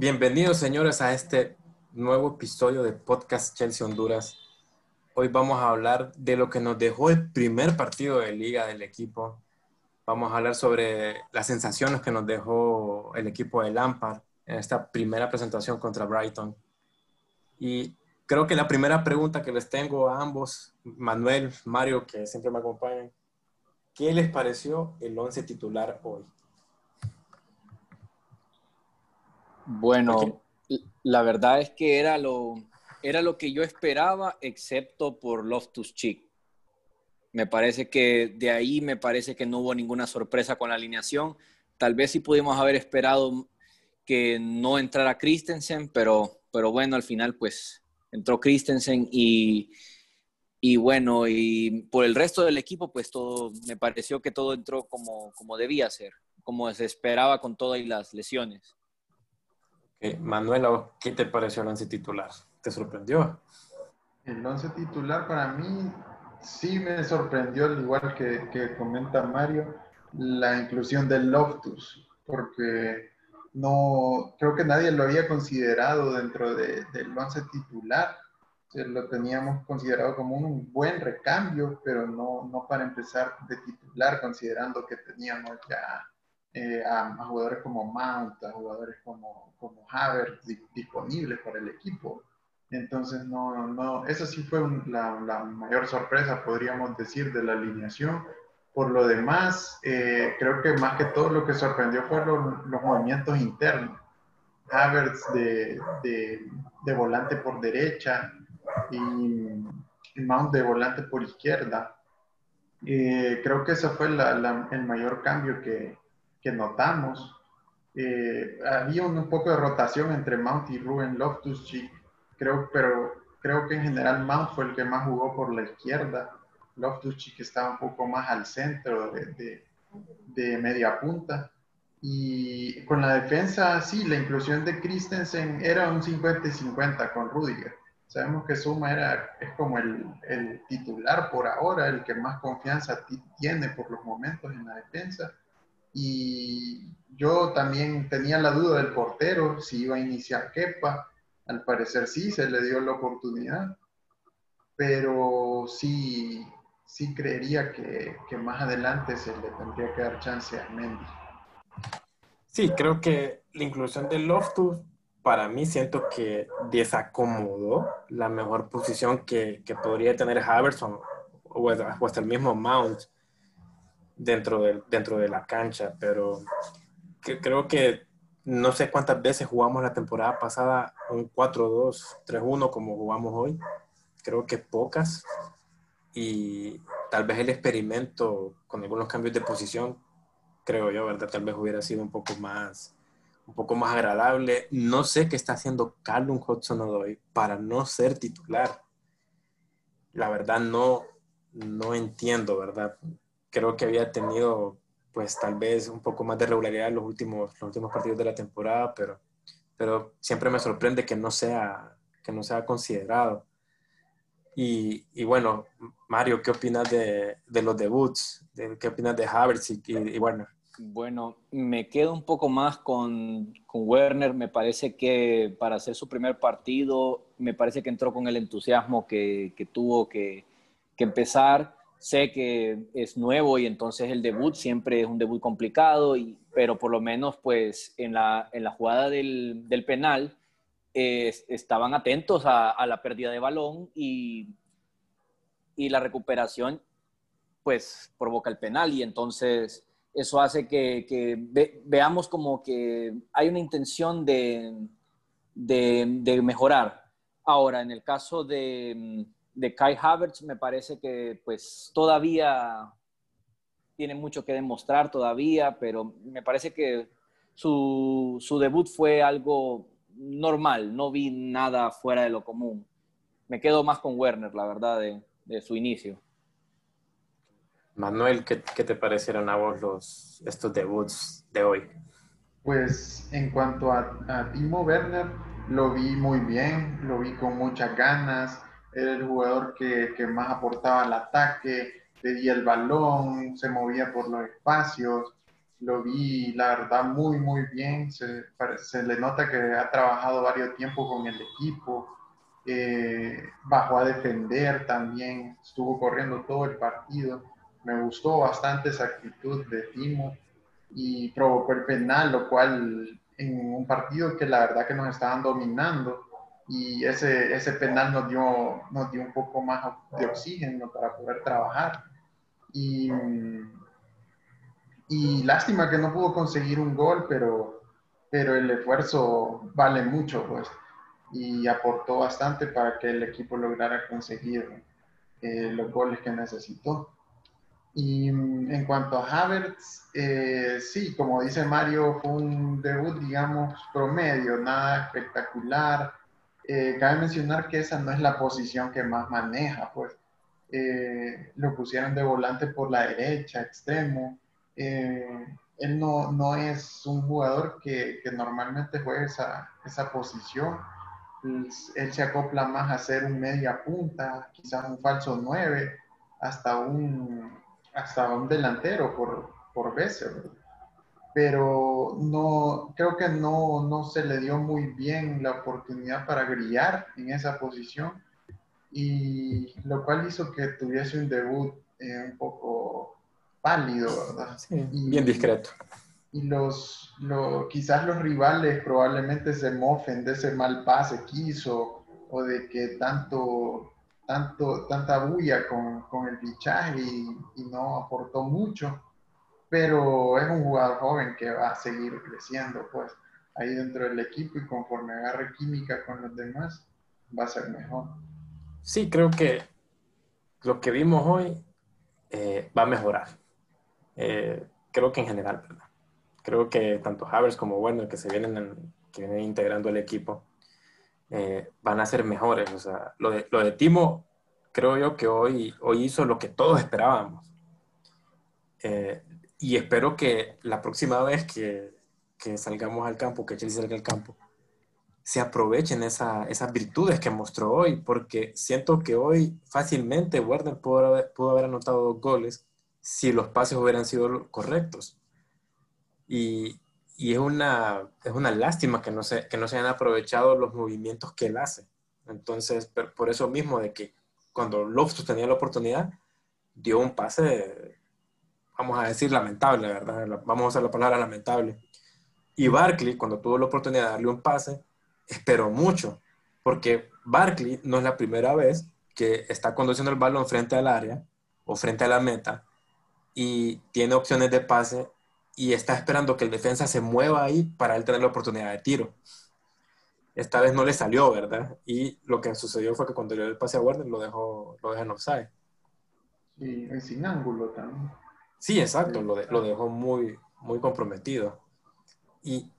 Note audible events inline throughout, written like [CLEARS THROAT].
Bienvenidos, señores, a este nuevo episodio de Podcast Chelsea Honduras. Hoy vamos a hablar de lo que nos dejó el primer partido de liga del equipo. Vamos a hablar sobre las sensaciones que nos dejó el equipo de Lampard en esta primera presentación contra Brighton. Y creo que la primera pregunta que les tengo a ambos, Manuel, Mario, que siempre me acompañan, ¿qué les pareció el once titular hoy? Bueno, la verdad es que era lo, era lo que yo esperaba, excepto por Loftus Cheek. Me parece que de ahí me parece que no hubo ninguna sorpresa con la alineación. Tal vez sí pudimos haber esperado que no entrara Christensen, pero, pero bueno, al final pues entró Christensen y, y bueno, y por el resto del equipo pues todo, me pareció que todo entró como, como debía ser, como se esperaba con todas las lesiones. Manuela, ¿qué te pareció el once titular? ¿Te sorprendió? El once titular para mí sí me sorprendió, al igual que, comenta Mario, la inclusión del Loftus, porque no creo que nadie lo había considerado dentro del once titular. lo teníamos considerado como un buen recambio, pero no, no para empezar de titular, considerando que teníamos ya eh, a, jugadores como Mount, a jugadores como, como Havertz disponibles para el equipo. Entonces, no, no, esa sí fue la, la, mayor sorpresa, podríamos decir, de la alineación. Por lo demás, eh, creo que más que todo lo que sorprendió fueron los, movimientos internos. Havertz de, de, de, volante por derecha y, Mount de volante por izquierda. Eh, creo que ese fue el mayor cambio que, que notamos. Eh, había un, poco de rotación entre Mount y Ruben Loftus-Cheek, creo, pero creo que en general Mount fue el que más jugó por la izquierda. Loftus-Cheek estaba un poco más al centro de, de, media punta. Y con la defensa, sí, la inclusión de Christensen era un 50 y 50 con Rudiger. Sabemos que Suma era, es como el, el, titular por ahora, el que más confianza tiene por los momentos en la defensa. Y yo también tenía la duda del portero, si iba a iniciar Kepa. Al parecer sí, se le dio la oportunidad. Pero sí, sí creería que, que más adelante se le tendría que dar chance a Mendy. Sí, creo que la inclusión de Loftus para mí siento que desacomodó la mejor posición que, que podría tener Haverson o, hasta el mismo Mount dentro de, dentro de la cancha, pero creo que no sé cuántas veces jugamos la temporada pasada un 4-2, 3-1 como jugamos hoy. Creo que pocas. Y tal vez el experimento con algunos cambios de posición, creo yo, ¿verdad? Tal vez hubiera sido un poco más, un poco más agradable. No sé qué está haciendo Callum Hudson hoy para no ser titular. La verdad no, no entiendo, ¿verdad? Creo que había tenido pues tal vez un poco más de regularidad en los últimos, los últimos partidos de la temporada, pero, pero siempre me sorprende que no sea, que no sea considerado. Y, y bueno, Mario, ¿qué opinas de, de los debuts? De, ¿Qué opinas de Havertz y, y, Werner? Bueno, me quedo un poco más con, con, Werner. Me parece que para hacer su primer partido, me parece que entró con el entusiasmo que, que tuvo que, que empezar sé que es nuevo y entonces el debut siempre es un debut complicado, y, pero por lo menos pues en la, en la jugada del, del penal estaban atentos a, la pérdida de balón y, y la recuperación pues provoca el penal y entonces eso hace que, veamos como que hay una intención de, de mejorar. Ahora, en el caso de, de Kai Havertz me parece que pues todavía tiene mucho que demostrar todavía, pero me parece que su, su, debut fue algo normal, no vi nada fuera de lo común. Me quedo más con Werner, la verdad, de, de su inicio. Manuel, ¿qué, ¿qué, te parecieron a vos los, estos debuts de hoy? Pues en cuanto a, a Timo Werner, lo vi muy bien, lo vi con muchas ganas, era el jugador que, que más aportaba al ataque, pedía el balón, se movía por los espacios lo vi, la verdad, muy, muy bien. Se, le nota que ha trabajado varios tiempo con el equipo. Eh, bajó a defender también, estuvo corriendo todo el partido. Me gustó bastante esa actitud de Timo y provocó el penal, lo cual en un partido que la verdad que nos estaban dominando y ese, ese penal nos dio, nos dio un poco más de oxígeno para poder trabajar. Y, y lástima que no pudo conseguir un gol, pero, pero el esfuerzo vale mucho, pues, y aportó bastante para que el equipo lograra conseguir eh, los goles que necesitó. Y en cuanto a Havertz, eh, sí, como dice Mario, fue un debut, digamos, promedio, nada espectacular. Eh, cabe mencionar que esa no es la posición que más maneja, pues eh, lo pusieron de volante por la derecha, extremo. él no, no, es un jugador que, que normalmente juega esa, esa posición. Él, él, se acopla más a ser un media punta, quizás un falso 9, hasta un hasta un delantero por, por veces, pero no, creo que no, no se le dio muy bien la oportunidad para brillar en esa posición y lo cual hizo que tuviese un debut eh, un poco pálido, ¿verdad? bien discreto. Y los, quizás los rivales probablemente se mofen de ese mal pase que hizo o de que tanto tanto, tanta bulla con, con el fichaje y, no aportó mucho, pero es un jugador joven que va a seguir creciendo, pues ahí dentro del equipo y conforme agarre química con los demás, va a ser mejor. Sí, creo que lo que vimos hoy eh, va a mejorar. Eh, creo que en general, ¿verdad? Creo que tanto Havers como Werner que se vienen, que vienen integrando el equipo, eh, van a ser mejores. O sea, lo de, lo de Timo, creo yo que hoy, hoy hizo lo que todos esperábamos. Eh, y espero que la próxima vez que, que, salgamos al campo, que Chelsea salga al campo, se aprovechen esa, esas virtudes que mostró hoy, porque siento que hoy fácilmente Werner pudo haber, pudo haber anotado dos goles si los pases hubieran sido correctos. Y, y es una, es una lástima que no, se, que no se hayan aprovechado los movimientos que él hace. Entonces, por eso mismo de que cuando Loftus tenía la oportunidad, dio un pase, vamos a decir, lamentable, ¿verdad? Vamos a usar la palabra lamentable. Y Barkley, cuando tuvo la oportunidad de darle un pase, esperó mucho, porque Barkley no es la primera vez que está conduciendo el balón frente al área o frente a la meta y tiene opciones de pase y está esperando que el defensa se mueva ahí para él tener la oportunidad de tiro. Esta vez no le salió, ¿verdad? Y lo que sucedió fue que cuando dio el pase a Warner lo dejó, lo dejó en offside. Sí, sin ángulo también. Sí, exacto, lo, lo dejó muy, muy comprometido. Y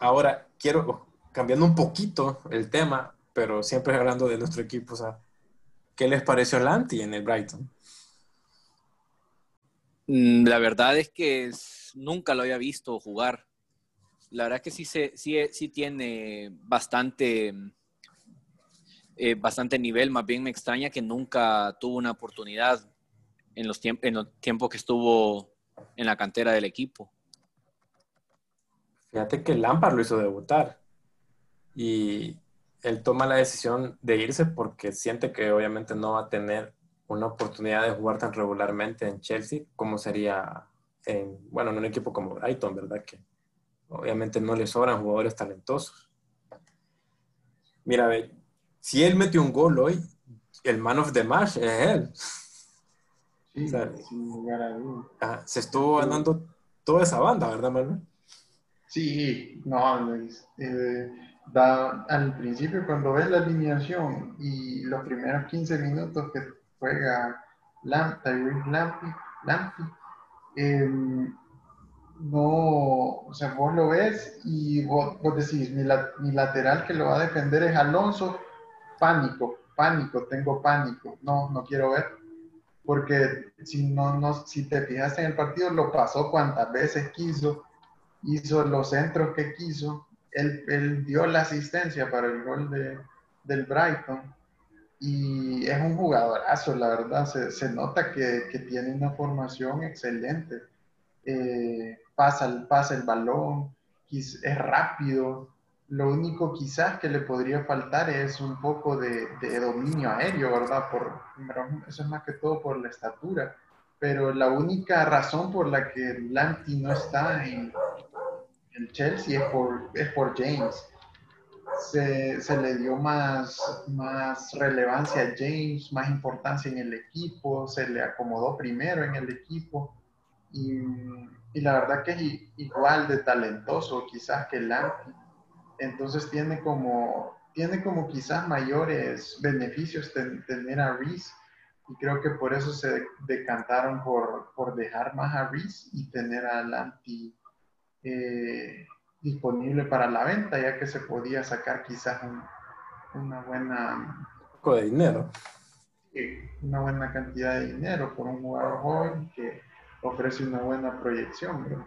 ahora quiero, cambiando un poquito el tema, pero siempre hablando de nuestro equipo, o sea, ¿qué les pareció Lanti en el Brighton? Mm, la verdad es que nunca lo había visto jugar la verdad que sí, se, sí, sí tiene bastante, eh, bastante nivel. Más bien me extraña que nunca tuvo una oportunidad en los, en tiempos que estuvo en la cantera del equipo. Fíjate que Lampard lo hizo debutar y él toma la decisión de irse porque siente que obviamente no va a tener una oportunidad de jugar tan regularmente en Chelsea como sería en, bueno, en un equipo como Brighton, ¿verdad? Que obviamente no le sobran jugadores talentosos. Mira, ve, si él metió un gol hoy, el man of the match es él. Sí, sin lugar a se estuvo ganando toda esa banda, ¿verdad, Manuel? Sí, no, eh, da, al principio cuando ves la alineación y los primeros 15 minutos que juega Lamp, Lampi, Lampi eh, no, o sea, vos lo ves y vos, decís, mi, lateral que lo va a defender es Alonso, pánico, pánico, tengo pánico, no, no quiero ver, porque si, no, no, si te fijas en el partido, lo pasó cuantas veces quiso, hizo los centros que quiso, él, dio la asistencia para el gol de, del Brighton y es un jugadorazo, la verdad, se, se nota que, que, tiene una formación excelente. Eh, pasa, pasa el balón, es rápido. Lo único quizás que le podría faltar es un poco de, dominio aéreo, ¿verdad? Por, eso es más que todo por la estatura. Pero la única razón por la que Lanty no está en el Chelsea es por, es por James. Se, se, le dio más, más relevancia a James, más importancia en el equipo, se le acomodó primero en el equipo y, y la verdad que es igual de talentoso quizás que Lanty. Entonces tiene como, tiene como quizás mayores beneficios tener a Reese y creo que por eso se decantaron por, por dejar más a Reese y tener a Lanty eh, disponible para la venta, ya que se podía sacar quizás una buena... Un poco de dinero. una buena cantidad de dinero por un jugador joven que ofrece una buena proyección.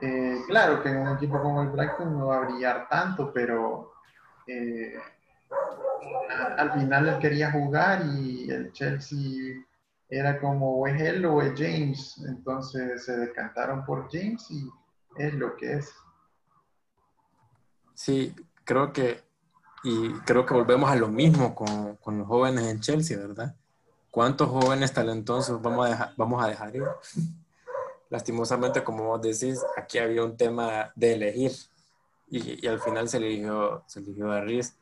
Eh, claro que en un equipo como el Blackton no va a brillar tanto, pero eh, al final él quería jugar y el Chelsea era como o es él o es James, entonces se decantaron por James y es lo que es. Sí, creo que, y creo que volvemos a lo mismo con, con los jóvenes en Chelsea, ¿verdad? ¿Cuántos jóvenes talentosos vamos a dejar, vamos a dejar ir? Lastimosamente, como vos decís, aquí había un tema de elegir y, al final se eligió, se eligió a Riz.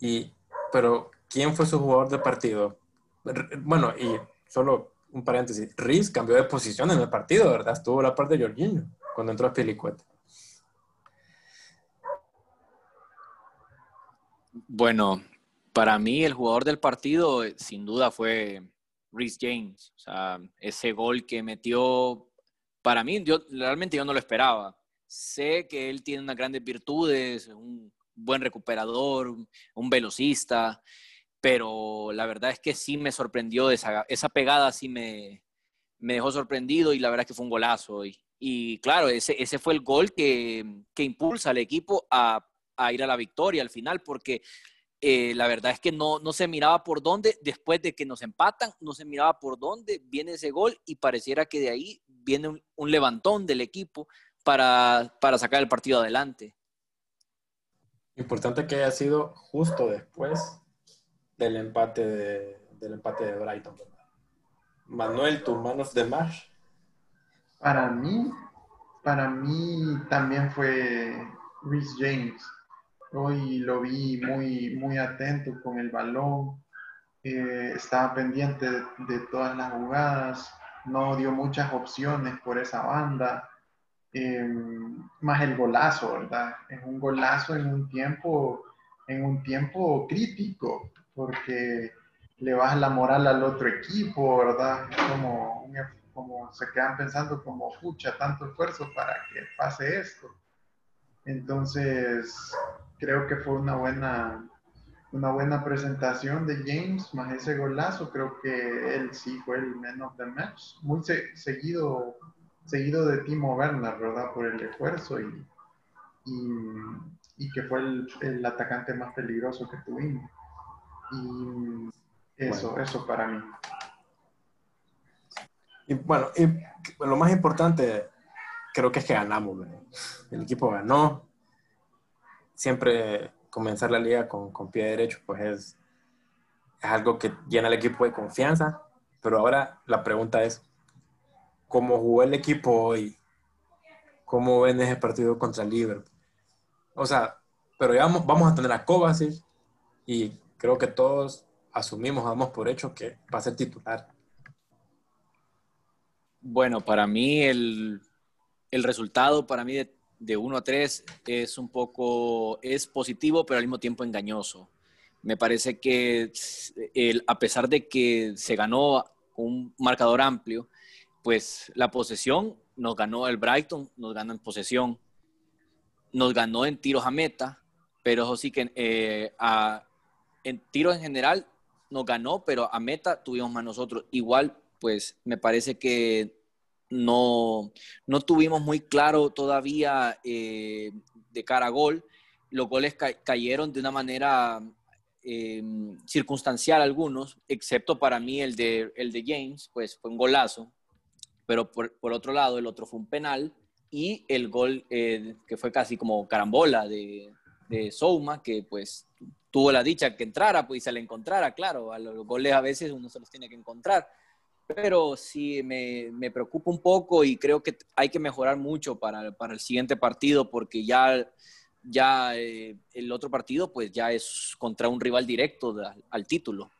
Y, pero, ¿quién fue su jugador de partido? Bueno, y solo un paréntesis, Riz cambió de posición en el partido, ¿verdad? Estuvo la parte de Jorginho cuando entró a Pelicueta? Bueno, para mí el jugador del partido sin duda fue Rhys James. O sea, ese gol que metió, para mí, yo realmente yo no lo esperaba. Sé que él tiene unas grandes virtudes, un buen recuperador, un velocista, pero la verdad es que sí me sorprendió esa, esa pegada, sí me, me dejó sorprendido y la verdad es que fue un golazo. Y, y claro, ese, ese fue el gol que, que impulsa al equipo a, a, ir a la victoria al final, porque eh, la verdad es que no, no se miraba por dónde, después de que nos empatan, no se miraba por dónde viene ese gol y pareciera que de ahí viene un, un levantón del equipo para, para sacar el partido adelante. Importante que haya sido justo después del empate de, del empate de Brighton. Manuel, tus manos de Marsh. Para mí, para mí también fue Rhys James. Hoy lo vi muy, muy atento con el balón, eh, estaba pendiente de, todas las jugadas, no dio muchas opciones por esa banda, em, más el golazo, ¿verdad? Es un golazo en un tiempo, en un tiempo crítico, porque le baja la moral al otro equipo, ¿verdad? Como como se quedan pensando como, pucha, tanto esfuerzo para que pase esto. Entonces, creo que fue una buena, una buena presentación de James, más ese golazo, creo que él sí fue el man of the match, muy seguido, seguido de Timo Werner, ¿verdad? Por el esfuerzo y, y, que fue el, el, atacante más peligroso que tuvimos. Y eso, eso para mí. Y bueno, y lo más importante creo que es que ganamos. El equipo ganó. Siempre comenzar la liga con, con pie derecho, pues es, es algo que llena al equipo de confianza. Pero ahora la pregunta es, ¿cómo jugó el equipo hoy? ¿Cómo ven ese partido contra Liverpool? O sea, pero ya vamos, vamos a tener a Kovacic y creo que todos asumimos, damos por hecho que va a ser titular. Bueno, para mí el, resultado, para mí de, de 1 a 3 es un poco, es positivo, pero al mismo tiempo engañoso. Me parece que a pesar de que se ganó un marcador amplio, pues la posesión nos ganó el Brighton, nos ganó en posesión, nos ganó en tiros a meta, pero eso sí que eh, en tiros en general nos ganó, pero a meta tuvimos más nosotros. Igual pues me parece que no, no tuvimos muy claro todavía eh, de cara a gol. Los goles cayeron de una manera eh, circunstancial algunos, excepto para mí el de, el de James, pues fue un golazo. Pero por, por, otro lado, el otro fue un penal y el gol eh, que fue casi como carambola de, de Souma, que pues tuvo la dicha que entrara, pues y se le encontrara, claro, a los goles a veces uno se los tiene que encontrar, pero sí me, me preocupa un poco y creo que hay que mejorar mucho para, para el siguiente partido porque ya, ya eh, el otro partido pues ya es contra un rival directo al título.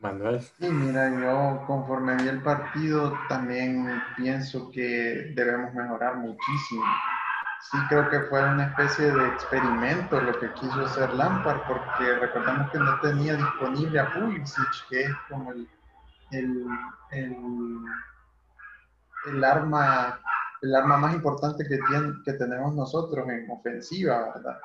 Manuel. Y mira, yo conforme vi el partido también pienso que debemos mejorar muchísimo. Sí creo que fue una especie de experimento lo que quiso hacer Lampard, porque recordemos que no tenía disponible a Pulisic, que es como el, el, el, arma el arma más importante que, tiene, que tenemos nosotros en ofensiva, ¿verdad?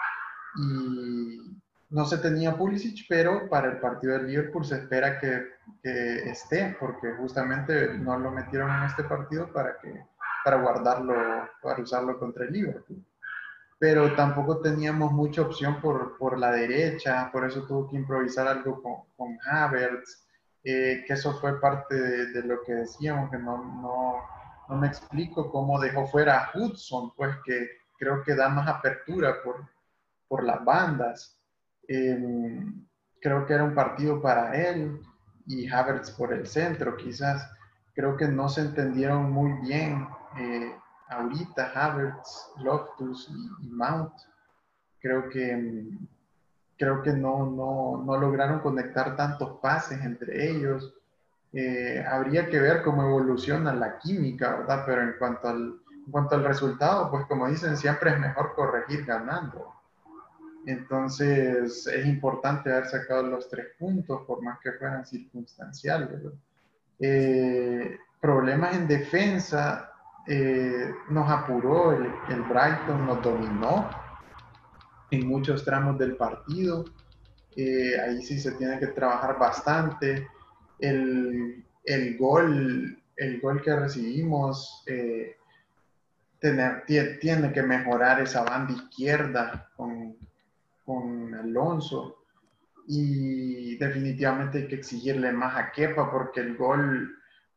Y no se tenía Pulisic, pero para el partido del Liverpool se espera que, esté, porque justamente no lo metieron en este partido para, que, para guardarlo, para usarlo contra el Liverpool. Pero tampoco teníamos mucha opción por, la derecha, por eso tuvo que improvisar algo con, con Havertz, eh, que eso fue parte de, lo que decíamos, que no, no, no me explico cómo dejó fuera a Hudson, pues que creo que da más apertura por, por las bandas. Em, creo que era un partido para él y Havertz por el centro, quizás. Creo que no se entendieron muy bien eh, ahorita Havertz, Loftus y, Mount. Creo que, em, creo que no, no, no, lograron conectar tantos pases entre ellos. Eh, habría que ver cómo evoluciona la química, ¿verdad? Pero en cuanto, al, en cuanto al resultado, pues como dicen, siempre es mejor corregir ganando. Entonces es importante haber sacado los tres puntos, por más que fueran circunstanciales. Eh, problemas en defensa, eh, nos apuró, el, Brighton nos dominó en muchos tramos del partido. Eh, ahí sí se tiene que trabajar bastante. El, el gol, el gol que recibimos tiene que mejorar esa banda izquierda con con Alonso y definitivamente hay que exigirle más a Kepa porque el gol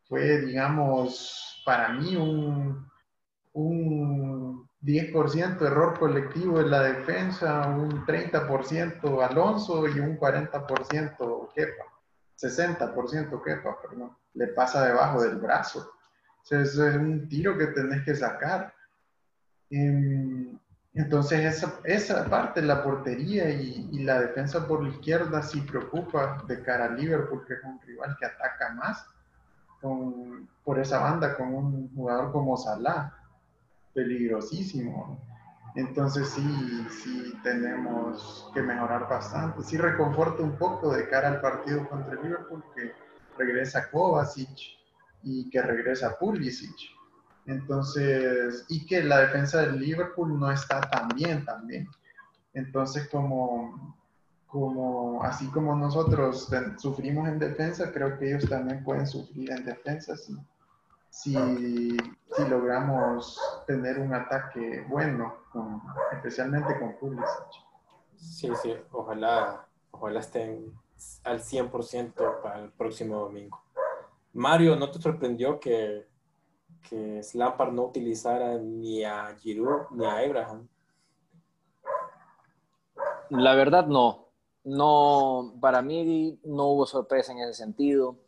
fue, digamos, para mí un, un 10% error colectivo en la defensa, un 30% Alonso y un 40% Kepa, 60% Kepa, perdón, le pasa debajo del brazo. es un tiro que tenés que sacar. Em, entonces esa, esa parte, la portería y, y, la defensa por la izquierda sí preocupa de cara a Liverpool, que es un rival que ataca más por esa banda con un jugador como Salah, peligrosísimo. Entonces sí, sí tenemos que mejorar bastante. Sí reconforta un poco de cara al partido contra Liverpool que regresa Kovacic y que regresa Pulisic entonces, y que la defensa del Liverpool no está tan bien también. Entonces, como, como así como nosotros sufrimos en defensa, creo que ellos también pueden sufrir en defensa si, si, si logramos tener un ataque bueno, especialmente con Pulisic. Sí, sí, ojalá, ojalá estén al 100% para el próximo domingo. Mario, ¿no te sorprendió que que no utilizara ni a Giroud ni a Abraham. La verdad no. No, para mí no hubo sorpresa en ese sentido.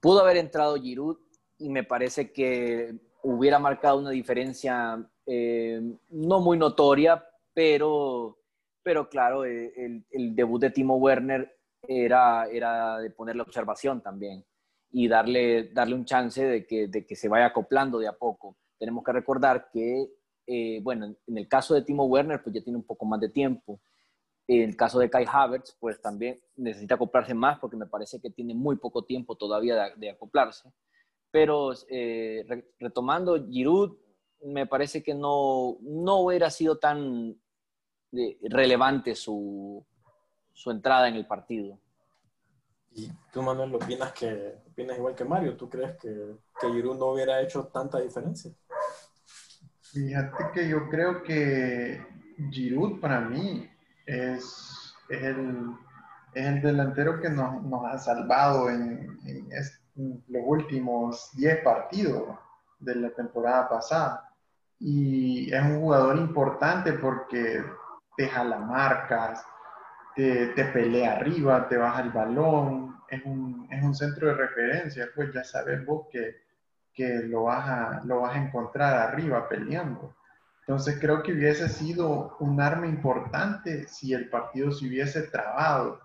Pudo haber entrado Giroud y me parece que hubiera marcado una diferencia eh, no muy notoria, pero, pero claro, eh, el, debut de Timo Werner era, era de poner la observación también y darle, darle un chance de que, de que se vaya acoplando de a poco. Tenemos que recordar que, eh, bueno, en el caso de Timo Werner, pues ya tiene un poco más de tiempo. En el caso de Kai Havertz, pues también necesita acoplarse más porque me parece que tiene muy poco tiempo todavía de, acoplarse. Pero eh, retomando Giroud, me parece que no, no hubiera sido tan eh, relevante su, su entrada en el partido. ¿Y tú, Manuel, opinas, que, opinas igual que Mario? ¿Tú crees que, que Giroud no hubiera hecho tanta diferencia? Fíjate que yo creo que Giroud para mí es, el, el, delantero que nos, nos ha salvado en, en, los últimos 10 partidos. de la temporada pasada. Y es un jugador importante porque te jala marcas, te, te pelea arriba, te baja el balón, es un, es un, centro de referencia, pues ya sabes vos que, que lo, vas a, lo vas a encontrar arriba peleando. Entonces creo que hubiese sido un arma importante si el partido se hubiese trabado.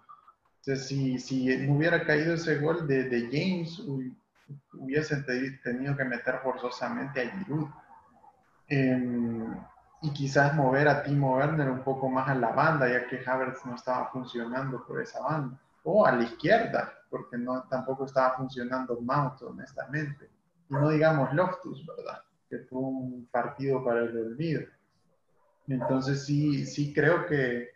Si, si no hubiera caído ese gol de, de James, hubiesen tenido que meter forzosamente a Giroud. Em, y quizás mover a Timo Werner un poco más a la banda, ya que Havertz no estaba funcionando por esa banda. O a la izquierda, porque tampoco estaba funcionando Mount, honestamente. Y no digamos Loftus, ¿verdad? Que fue un partido para el olvido. Entonces sí, sí creo que,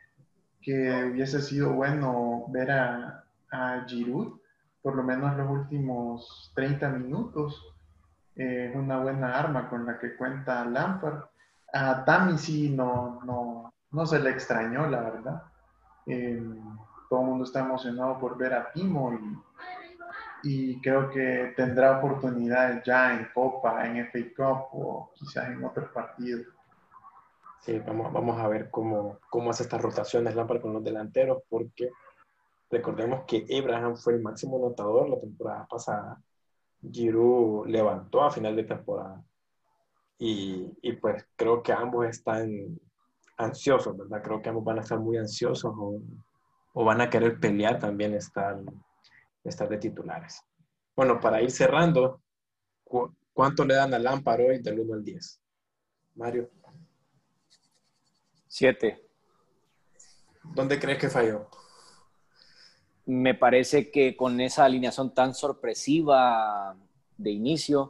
que hubiese sido bueno ver a, a Giroud por lo menos los últimos 30 minutos. Es eh, una buena arma con la que cuenta Lampard. A Tami sí no, no, no se le extrañó, la verdad. Eh, todo el mundo está emocionado por ver a Timo y, y, creo que tendrá oportunidades ya en Copa, en FA Cup o quizás en otros partidos. Sí, vamos, vamos a ver cómo, cómo hace estas rotaciones Lampard con los delanteros, porque Recordemos que Abraham fue el máximo anotador la temporada pasada. Giroud levantó a final de temporada. Y, y, pues creo que ambos están ansiosos, ¿verdad? Creo que ambos van a estar muy ansiosos o, o van a querer pelear también estar, estar de titulares. Bueno, para ir cerrando, ¿cuánto le dan a Lampard hoy del 1 al 10? Mario. 7. ¿Dónde crees que falló? me parece que con esa alineación tan sorpresiva de inicio,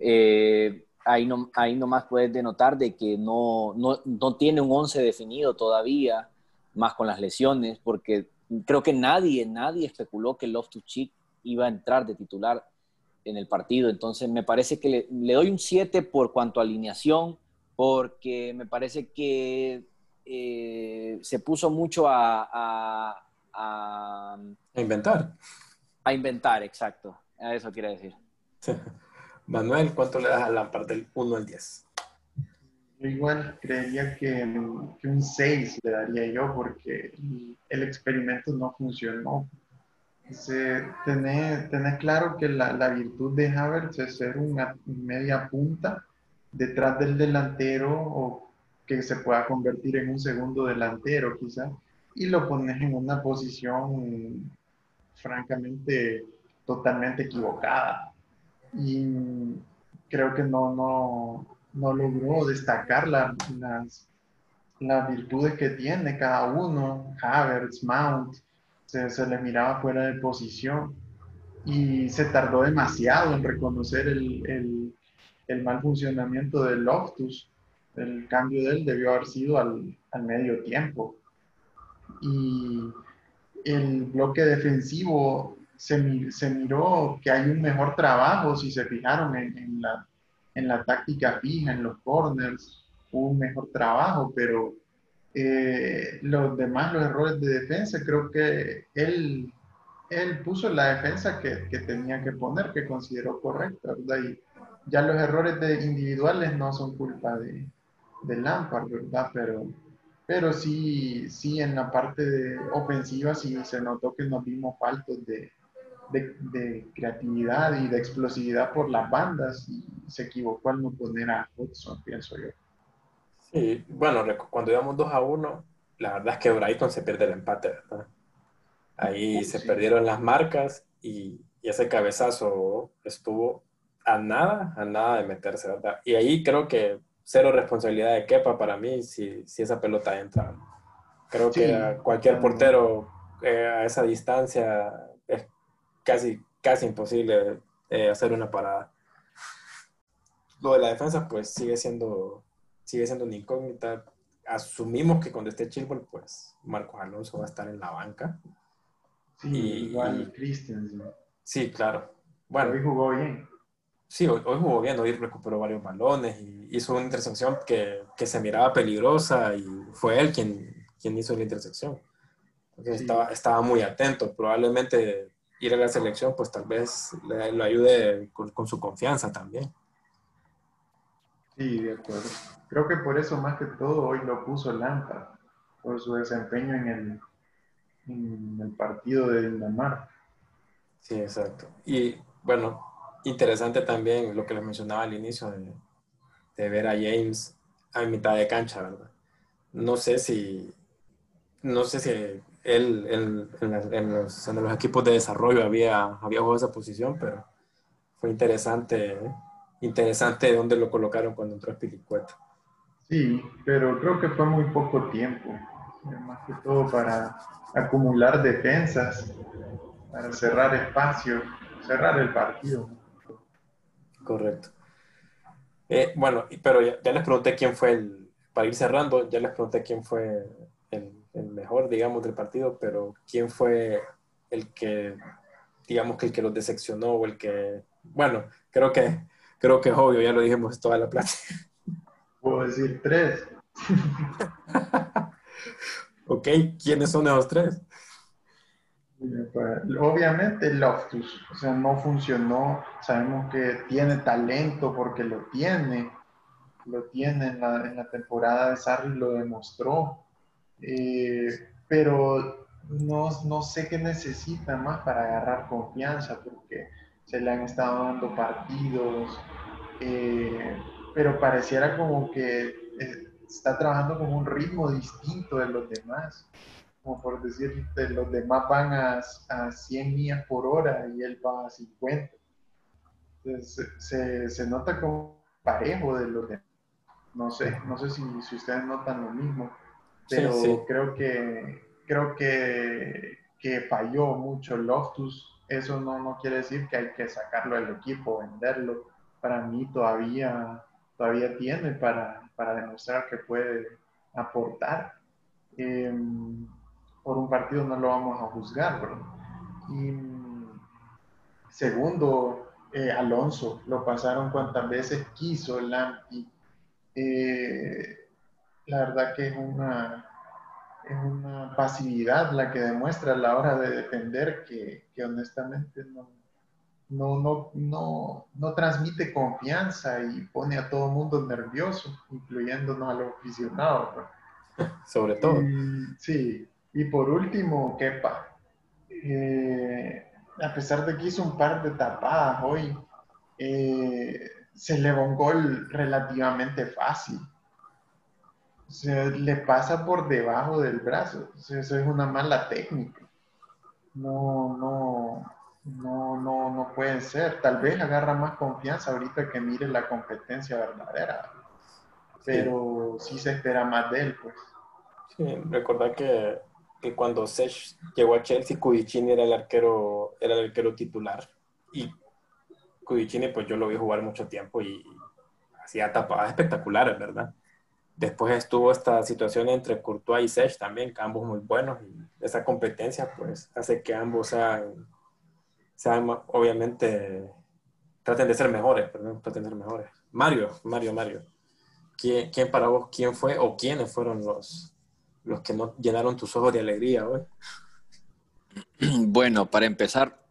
eh, ahí, no, ahí nomás puedes denotar de que no, no, no tiene un 11 definido todavía, más con las lesiones, porque creo que nadie, nadie especuló que Loftus Cheek iba a entrar de titular en el partido. Entonces me parece que le, doy un 7 por cuanto a alineación, porque me parece que eh, se puso mucho a a, inventar. A inventar, exacto. Eso quiere decir. [LAUGHS] Manuel, ¿cuánto le das a Lampard del 1 al 10? Yo igual creería que, un 6 le daría yo porque el experimento no funcionó. Tener, tener, claro que la, la, virtud de Havertz es ser una media punta detrás del delantero o que se pueda convertir en un segundo delantero quizás y lo pones en una posición francamente totalmente equivocada. Y creo que no, no, no logró destacar las, las virtudes que tiene cada uno, Havertz, Mount, se, se, le miraba fuera de posición y se tardó demasiado en reconocer el, el, el mal funcionamiento del Loftus. El cambio de él debió haber sido al, al medio tiempo y el bloque defensivo se, se, miró que hay un mejor trabajo, si se fijaron en, la, en la táctica fija, en los corners, un mejor trabajo, pero eh, los demás, los errores de defensa, creo que él, él puso la defensa que, que tenía que poner, que consideró correcta, ¿verdad? Y ya los errores de individuales no son culpa de, de Lampard, ¿verdad? Pero pero sí, sí en la parte de ofensiva sí se notó que nos vimos faltos de, de, creatividad y de explosividad por las bandas y se equivocó al no poner a Hudson, pienso yo. Sí, bueno, cuando íbamos 2 a 1, la verdad es que Brighton se pierde el empate, ¿verdad? Ahí se perdieron las marcas y, y, ese cabezazo estuvo a nada, a nada de meterse, ¿verdad? Y ahí creo que cero responsabilidad de Kepa para mí si, si esa pelota entra. Creo que cualquier portero eh, a esa distancia casi, casi imposible eh, hacer una parada. Lo de la defensa, pues sigue siendo, sigue siendo una incógnita. Asumimos que cuando esté Chilwell, pues Marcos Alonso va a estar en la banca. Sí, igual Christensen. Sí, claro. Bueno, hoy jugó bien. Sí, hoy, jugó bien, hoy recuperó varios balones y hizo una intersección que, que se miraba peligrosa y fue él quien, quien hizo la intersección. estaba, estaba muy atento. Probablemente ir a la selección, pues tal vez le, lo ayude con, con, su confianza también. Sí, de acuerdo. Creo que por eso más que todo hoy lo puso Lampard, por su desempeño en el, en el partido de Dinamarca. Sí, exacto. Y bueno, interesante también lo que les mencionaba al inicio de, de ver a James a mitad de cancha, ¿verdad? No sé si, no sé si él, en, los, en, los, equipos de desarrollo había, había jugado esa posición, pero fue interesante, interesante dónde lo colocaron cuando entró Spilicueta. Sí, pero creo que fue muy poco tiempo, más que todo para acumular defensas, para cerrar espacio, cerrar el partido. Correcto. Eh, bueno, pero ya, les pregunté quién fue el, para ir cerrando, ya les pregunté quién fue el, mejor, digamos, del partido, pero quién fue el que, digamos, que el que los decepcionó o el que, bueno, creo que, creo que es obvio, ya lo dijimos toda la plata. [LAUGHS] Puedo decir tres. [LAUGHS] ok, ¿quiénes son esos tres? Pues, obviamente Loftus, o sea, no funcionó. Sabemos que tiene talento porque lo tiene. Lo tiene en la, temporada de Sarri, lo demostró. Eh, pero no, no, sé qué necesita más para agarrar confianza porque se le han estado dando partidos. Eh, pero pareciera como que eh, está trabajando con un ritmo distinto de los demás como por decir, los demás van a, a 100 millas por hora y él va a 50. Entonces, se, se nota como parejo de los demás. No sé, no sé si, si ustedes notan lo mismo, pero creo que creo que, que falló mucho Loftus. Eso no, no quiere decir que hay que sacarlo del equipo, venderlo. Para mí todavía, todavía tiene para, para demostrar que puede aportar. Eh, por un partido no lo vamos a juzgar, ¿verdad? Y segundo, eh, Alonso, lo pasaron cuantas veces quiso el Eh, la verdad que es una, es una pasividad la que demuestra a la hora de defender que, que honestamente no, no, no, no, no, transmite confianza y pone a todo el mundo nervioso, incluyéndonos a los aficionados. Sobre todo. sí, y por último, Kepa. Eh, a pesar de que hizo un par de tapadas hoy, eh, se le va un gol relativamente fácil. Se le pasa por debajo del brazo. eso es una mala técnica. No, no, no, no, no puede ser. Tal vez agarra más confianza ahorita que mire la competencia verdadera. Pero sí, se espera más de él, pues. Sí, recordar que que cuando Sech llegó a Chelsea, Cudicini era el arquero, era el arquero titular. Y Cudicini, pues yo lo vi jugar mucho tiempo y hacía tapadas espectaculares, ¿verdad? Después estuvo esta situación entre Courtois y Sech también, que ambos muy buenos. Y esa competencia, pues, hace que ambos sean, sean obviamente, traten de ser mejores, perdón, traten de ser mejores. Mario, Mario, Mario. ¿Quién, ¿Quién para vos, quién fue o quiénes fueron los, los que no llenaron tus ojos de alegría hoy? [CLEARS THROAT] Bueno, para empezar,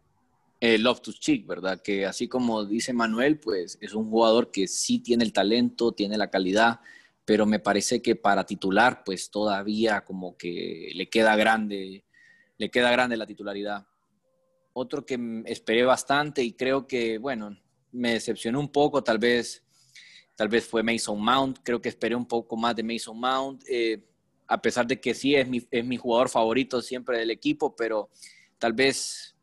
el Loftus Cheek, ¿verdad? Que así como dice Manuel, pues es un jugador que sí tiene el talento, tiene la calidad, pero me parece que para titular, pues todavía como que le queda grande, le queda grande la titularidad. Otro que esperé bastante y creo que, bueno, me decepcionó un poco, tal vez, tal vez fue Mason Mount, creo que esperé un poco más de Mason Mount. Eh, a pesar de que sí es mi, es mi jugador favorito siempre del equipo, pero tal vez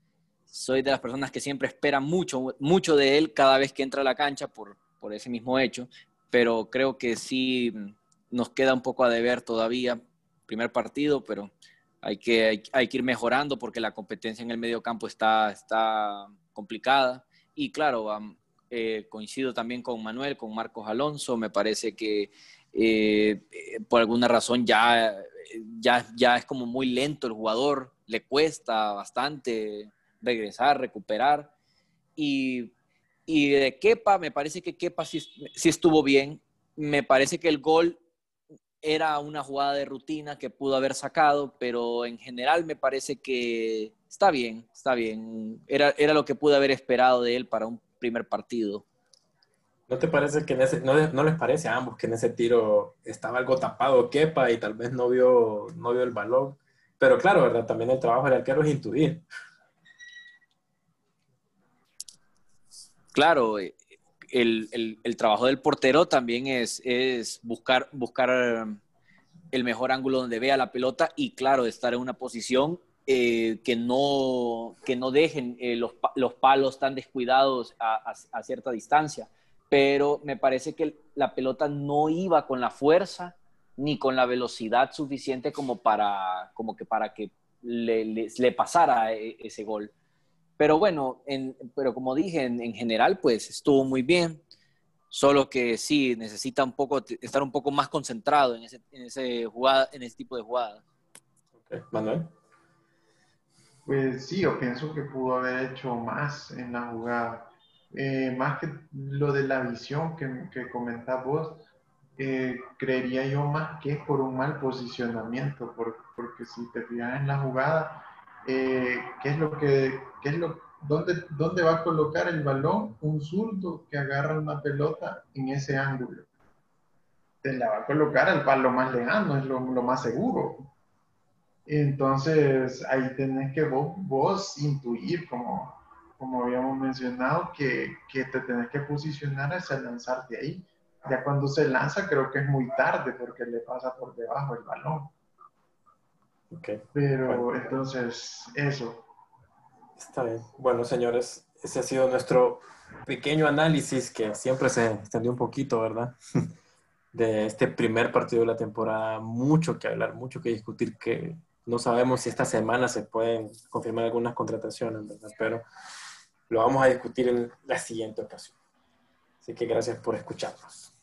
soy de las personas que siempre esperan mucho, mucho de él cada vez que entra a la cancha por, por ese mismo hecho, pero creo que sí nos queda un poco a deber todavía, primer partido, pero hay que, hay, que ir mejorando porque la competencia en el medio campo está, está complicada. Y claro, eh, coincido también con Manuel, con Marcos Alonso, me parece que eh, por alguna razón ya, ya, ya es como muy lento el jugador, le cuesta bastante regresar, recuperar. Y, y de Kepa, me parece que Kepa sí, estuvo bien. Me parece que el gol era una jugada de rutina que pudo haber sacado, pero en general me parece que está bien, está bien. Era, era lo que pude haber esperado de él para un primer partido. ¿No te parece que no, les parece a ambos que en ese tiro estaba algo tapado Kepa y tal vez no vio, no vio el balón? Pero claro, ¿verdad? También el trabajo del arquero es intuir. Claro, eh, el, el, trabajo del portero también es, es buscar, buscar el mejor ángulo donde vea la pelota y claro, estar en una posición eh, que, no, que no dejen eh, los, los, palos tan descuidados a, a, cierta distancia. Pero me parece que la pelota no iba con la fuerza ni con la velocidad suficiente como para, como que, para que le, le, pasara ese gol. Pero bueno, en, pero como dije, en, en, general, pues estuvo muy bien. Solo que sí, necesita un poco, estar un poco más concentrado en ese, en ese, jugada, en ese tipo de jugadas. Okay. Manuel. Pues sí, yo pienso que pudo haber hecho más en la jugada. Eh, más que lo de la visión que, que comentás vos, eh, creería yo más que es por un mal posicionamiento, porque, porque si te fijas en la jugada, eh, ¿qué es lo que, qué es lo, dónde, dónde va a colocar el balón un zurdo que agarra una pelota en ese ángulo? Te la va a colocar al palo más lejano, es lo, más seguro. Entonces ahí tenés que vos, vos intuir, como, como habíamos mencionado, que, que, te tenés que posicionar hacia lanzarte ahí. Ya cuando se lanza creo que es muy tarde porque le pasa por debajo el balón. Okay. Pero entonces, eso. Está bien. Bueno, señores, ese ha sido nuestro pequeño análisis que siempre se extendió un poquito, ¿verdad? [LAUGHS] De este primer partido de la temporada. Mucho que hablar, mucho que discutir, que no sabemos si esta semana se pueden confirmar algunas contrataciones, ¿verdad? Pero lo vamos a discutir en la siguiente ocasión. Así que gracias por escucharnos.